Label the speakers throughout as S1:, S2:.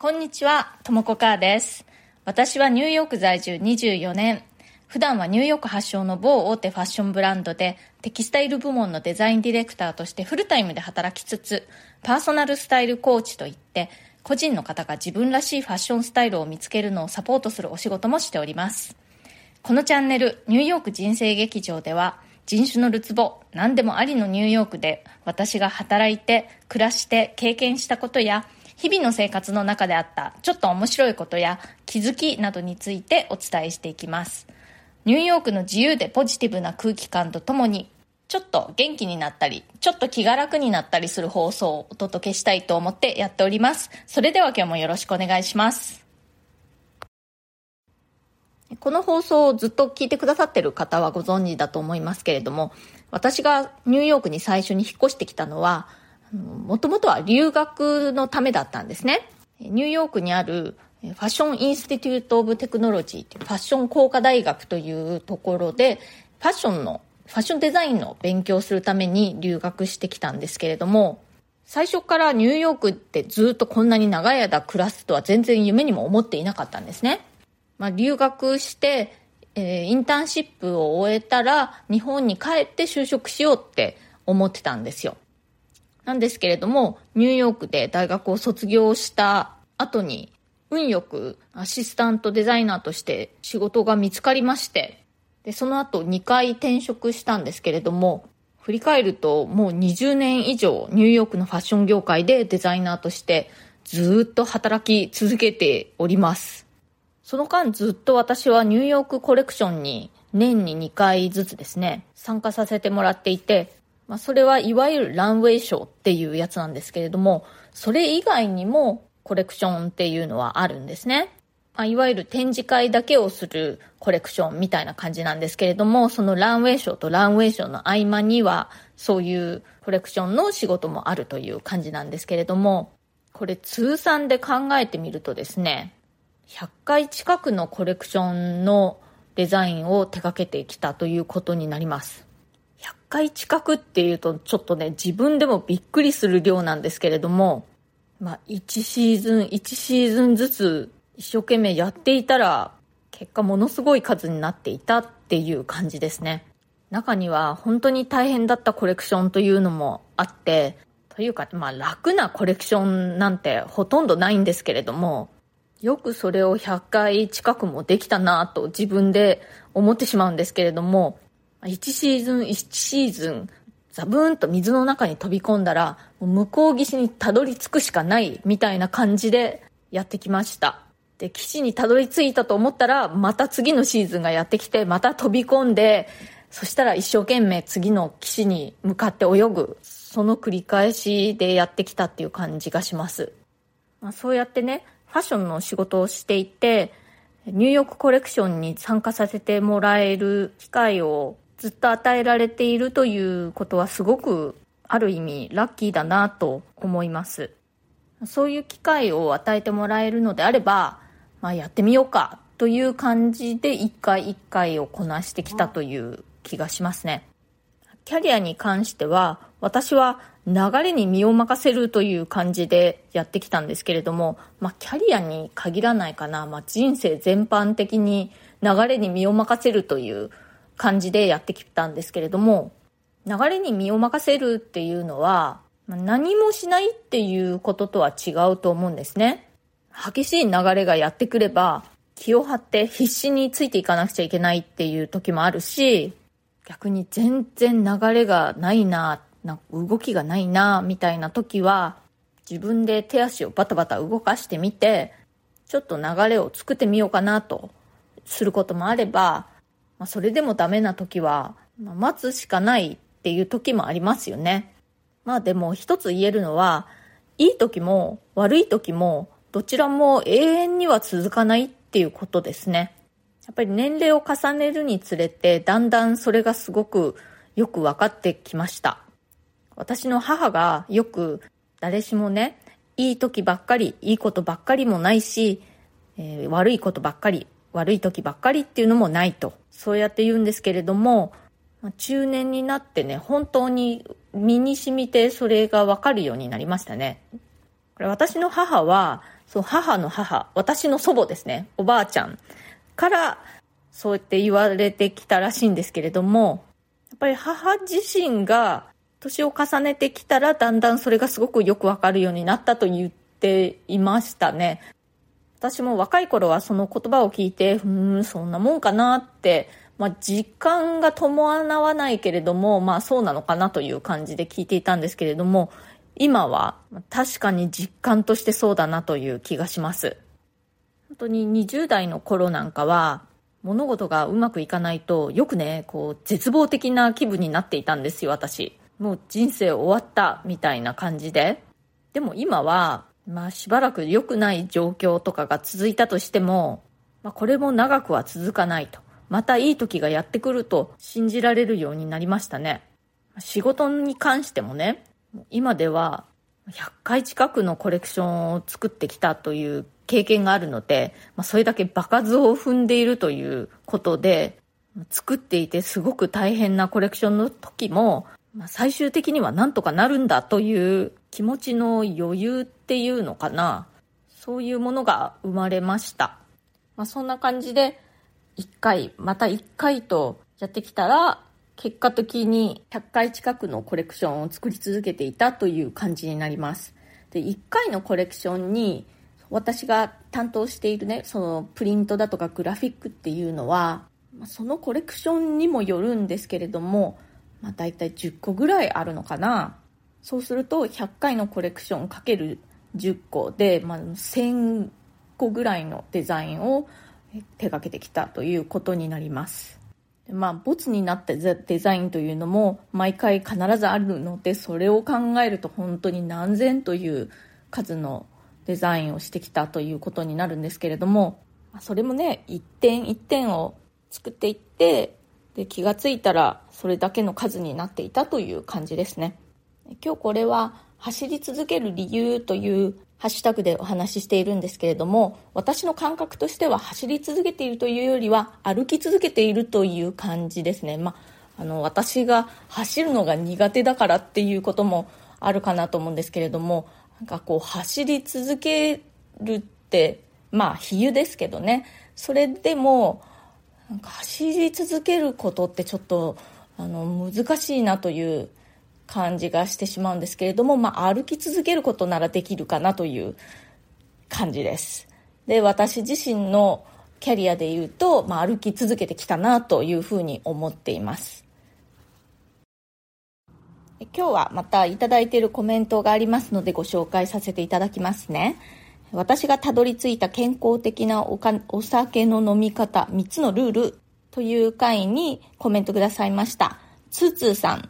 S1: こんにちは、ともこかーです。私はニューヨーク在住24年。普段はニューヨーク発祥の某大手ファッションブランドでテキスタイル部門のデザインディレクターとしてフルタイムで働きつつ、パーソナルスタイルコーチといって、個人の方が自分らしいファッションスタイルを見つけるのをサポートするお仕事もしております。このチャンネル、ニューヨーク人生劇場では、人種のるつぼ、何でもありのニューヨークで私が働いて、暮らして経験したことや、日々の生活の中であったちょっと面白いことや気づきなどについてお伝えしていきます。ニューヨークの自由でポジティブな空気感とともにちょっと元気になったり、ちょっと気が楽になったりする放送をお届けしたいと思ってやっております。それでは今日もよろしくお願いします。この放送をずっと聞いてくださってる方はご存知だと思いますけれども、私がニューヨークに最初に引っ越してきたのは、もともとは留学のためだったんですね。ニューヨークにあるファッションインスティテュート・オブ・テクノロジーというファッション工科大学というところでファッションのファッションデザインの勉強をするために留学してきたんですけれども最初からニューヨークってずっとこんなに長い間暮らすとは全然夢にも思っていなかったんですね。まあ、留学して、えー、インターンシップを終えたら日本に帰って就職しようって思ってたんですよ。なんですけれども、ニューヨークで大学を卒業した後に、運よくアシスタントデザイナーとして仕事が見つかりまして、で、その後2回転職したんですけれども、振り返るともう20年以上ニューヨークのファッション業界でデザイナーとしてずっと働き続けております。その間ずっと私はニューヨークコレクションに年に2回ずつですね、参加させてもらっていて、まあ、それはいわゆるランウェイショーっていうやつなんですけれども、それ以外にもコレクションっていうのはあるんですね。まあ、いわゆる展示会だけをするコレクションみたいな感じなんですけれども、そのランウェイショーとランウェイショーの合間には、そういうコレクションの仕事もあるという感じなんですけれども、これ通算で考えてみるとですね、100回近くのコレクションのデザインを手掛けてきたということになります。100回近くっていうとちょっとね、自分でもびっくりする量なんですけれども、まあ、1シーズン、1シーズンずつ一生懸命やっていたら、結果ものすごい数になっていたっていう感じですね。中には本当に大変だったコレクションというのもあって、というか、まあ楽なコレクションなんてほとんどないんですけれども、よくそれを100回近くもできたなと自分で思ってしまうんですけれども、1シーズン1シーズンザブーンと水の中に飛び込んだら向こう岸にたどり着くしかないみたいな感じでやってきました。で岸にたどり着いたと思ったらまた次のシーズンがやってきてまた飛び込んでそしたら一生懸命次の岸に向かって泳ぐその繰り返しでやってきたっていう感じがします、まあ、そうやってねファッションの仕事をしていてニューヨークコレクションに参加させてもらえる機会をずっと与えられているということはすごくある意味ラッキーだなと思います。そういう機会を与えてもらえるのであれば、まあ、やってみようかという感じで一回一回をこなしてきたという気がしますね。キャリアに関しては私は流れに身を任せるという感じでやってきたんですけれども、まあ、キャリアに限らないかな、まあ、人生全般的に流れに身を任せるという感じでやってきたんですけれども、流れに身を任せるっていうのは、何もしないっていうこととは違うと思うんですね。激しい流れがやってくれば、気を張って必死についていかなくちゃいけないっていう時もあるし、逆に全然流れがないな、な動きがないな、みたいな時は、自分で手足をバタバタ動かしてみて、ちょっと流れを作ってみようかなとすることもあれば、まあ、それでもダメな時は、まあ、待つしかないっていう時もありますよね。まあでも一つ言えるのは、いい時も悪い時もどちらも永遠には続かないっていうことですね。やっぱり年齢を重ねるにつれてだんだんそれがすごくよく分かってきました。私の母がよく誰しもね、いい時ばっかり、いいことばっかりもないし、えー、悪いことばっかり、悪い時ばっかりっていうのもないと。そうやって言うんですけれども、中年になってね、本当に身に染みてそれがわかるようになりましたね。これ私の母はそう母の母私の祖母ですねおばあちゃんからそうやって言われてきたらしいんですけれどもやっぱり母自身が年を重ねてきたらだんだんそれがすごくよくわかるようになったと言っていましたね私も若い頃はその言葉を聞いてうんそんなもんかなってまあ、実感が伴わないけれども、まあそうなのかなという感じで聞いていたんですけれども、今は確かに実感としてそうだなという気がします。本当に20代の頃なんかは、物事がうまくいかないと、よくね、こう、絶望的な気分になっていたんですよ、私。もう人生終わった、みたいな感じで。でも今は、まあしばらく良くない状況とかが続いたとしても、まあこれも長くは続かないと。またいい時がやってくると信じられるようになりましたね。仕事に関してもね、今では100回近くのコレクションを作ってきたという経験があるので、まあ、それだけ場数を踏んでいるということで、作っていてすごく大変なコレクションの時も、まあ、最終的にはなんとかなるんだという気持ちの余裕っていうのかな。そういうものが生まれました。まあ、そんな感じで、1回、また1回とやってきたら、結果的に100回近くのコレクションを作り続けていたという感じになります。で、1回のコレクションに私が担当しているね、そのプリントだとかグラフィックっていうのは、そのコレクションにもよるんですけれども、まあ、大体10個ぐらいあるのかな。そうすると100回のコレクションかける10個で、まあ、1000個ぐらいのデザインを手がけてきたということになります。まあ、ボツになったデザインというのも毎回必ずあるので、それを考えると本当に何千という数のデザインをしてきたということになるんですけれども、それもね、一点一点を作っていって、で気がついたらそれだけの数になっていたという感じですね。今日これは走り続ける理由というハッシュタグでお話ししているんですけれども、私の感覚としては走り続けているというよりは歩き続けているという感じですね。まあ、あの、私が走るのが苦手だからっていうこともあるかなと思うんですけれども、なんかこう走り続けるって、まあ比喩ですけどね、それでも、なんか走り続けることってちょっとあの難しいなという感じがしてしまうんですけれども、まあ、歩き続けることならできるかなという感じです。で、私自身のキャリアで言うと、まあ、歩き続けてきたなというふうに思っています。今日はまたいただいているコメントがありますのでご紹介させていただきますね。私がたどり着いた健康的なおかお酒の飲み方3つのルールという回にコメントくださいました。ツーツーさん、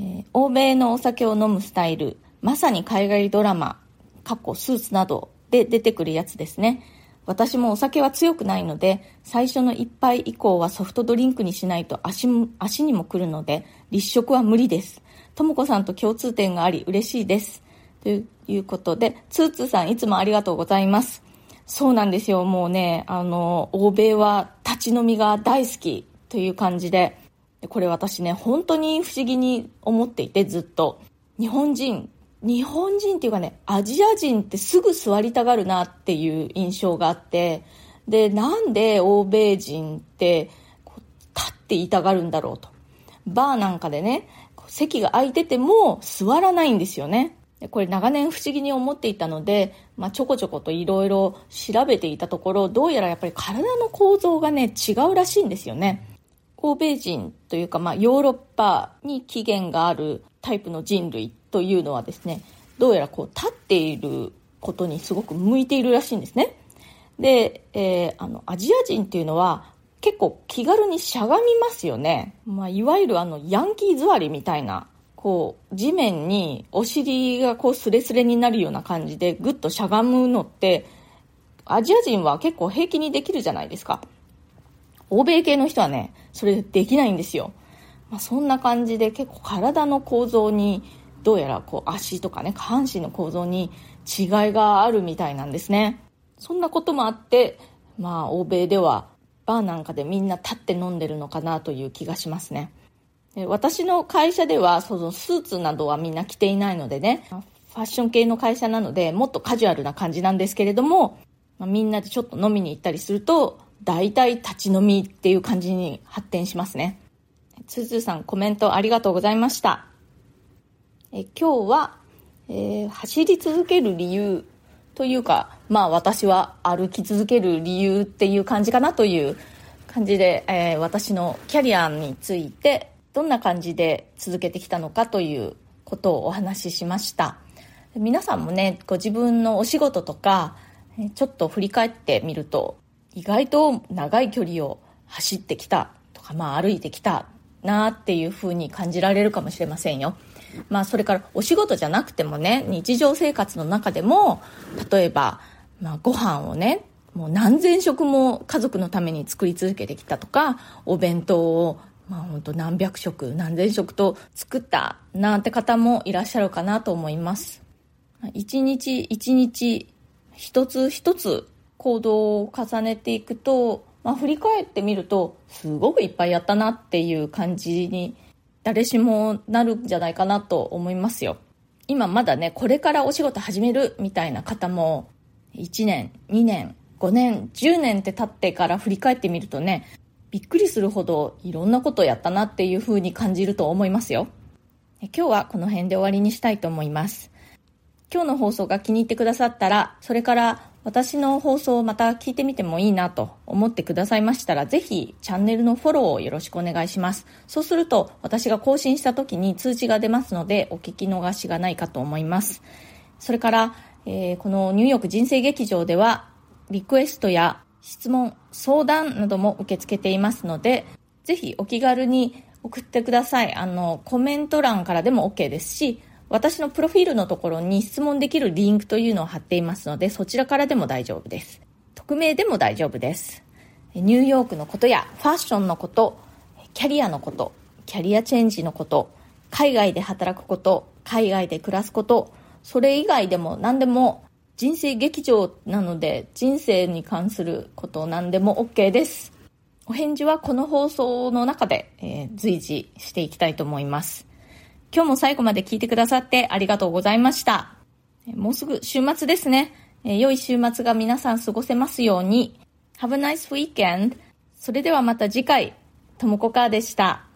S1: えー、欧米のお酒を飲むスタイル、まさに海外ドラマ、過去スーツなどで出てくるやつですね。私もお酒は強くないので、最初の一杯以降はソフトドリンクにしないと足足にも来るので、立食は無理です。ともこさんと共通点があり嬉しいです。ということで、ツーツーさんいつもありがとうございます。そうなんですよ。もうね、あの、欧米は立ち飲みが大好きという感じでで、これ私ね、本当に不思議に思っていて、ずっと。日本人、日本人っていうかね、アジア人ってすぐ座りたがるなっていう印象があって、で、なんで欧米人って立っていたがるんだろうと。バーなんかでね、席が空いてても座らないんですよね。これ長年不思議に思っていたので、まあ、ちょこちょこといろいろ調べていたところ、どうやらやっぱり体の構造がね、違うらしいんですよね。欧米人というか、まあ、ヨーロッパに起源があるタイプの人類というのはですね、どうやらこう立っていることにすごく向いているらしいんですね。で、えー、あの、アジア人っていうのは結構気軽にしゃがみますよね。まあ、いわゆるあの、ヤンキー座りみたいな、こう、地面にお尻がこうスレスレになるような感じでぐっとしゃがむのって、アジア人は結構平気にできるじゃないですか。欧米系の人はね、それできないんですよ。まあ、そんな感じで結構体の構造に、どうやらこう足とかね、下半身の構造に違いがあるみたいなんですね。そんなこともあって、まあ欧米ではバーなんかでみんな立って飲んでるのかなという気がしますね。私の会社ではそのスーツなどはみんな着ていないのでね、ファッション系の会社なので、もっとカジュアルな感じなんですけれども、まあ、みんなでちょっと飲みに行ったりすると、大体立ち飲みっていう感じに発展しますね。つーつーさんコメントありがとうございました。え今日は、えー、走り続ける理由というか、まあ私は歩き続ける理由っていう感じかなという感じで、えー、私のキャリアについてどんな感じで続けてきたのかということをお話ししました。皆さんもね、ご自分のお仕事とか、ちょっと振り返ってみると、意外と長い距離を走ってきたとか、まあ歩いてきたなっていうふうに感じられるかもしれませんよ。まあそれからお仕事じゃなくてもね、日常生活の中でも、例えば、まあご飯をね、もう何千食も家族のために作り続けてきたとか、お弁当をまあ本当何百食、何千食と作ったなんて方もいらっしゃるかなと思います。一日一日一つ一つ行動を重ねていくと、まあ、振り返ってみるとすごくいっぱいやったなっていう感じに誰しもなるんじゃないかなと思いますよ。今まだねこれからお仕事始めるみたいな方も1年2年5年10年って経ってから振り返ってみるとねびっくりするほどいろんなことをやったなっていう風に感じると思いますよ。今日はこの辺で終わりにしたいと思います。今日の放送が気に入ってくださったら、それから私の放送をまた聞いてみてもいいなと思ってくださいましたら、ぜひチャンネルのフォローをよろしくお願いします。そうすると私が更新した時に通知が出ますので、お聞き逃しがないかと思います。それから、えー、このニューヨーク人生劇場では、リクエストや質問、相談なども受け付けていますので、ぜひお気軽に送ってください。あの、コメント欄からでも OK ですし、私のプロフィールのところに質問できるリンクというのを貼っていますので、そちらからでも大丈夫です。匿名でも大丈夫です。ニューヨークのことやファッションのこと、キャリアのこと、キャリアチェンジのこと、海外で働くこと、海外で暮らすこと、それ以外でも何でも人生劇場なので人生に関すること何でも OK です。お返事はこの放送の中で、えー、随時していきたいと思います。今日も最後まで聞いてくださってありがとうございました。もうすぐ週末ですね。え良い週末が皆さん過ごせますように。Have a nice weekend. それではまた次回、ともこかーでした。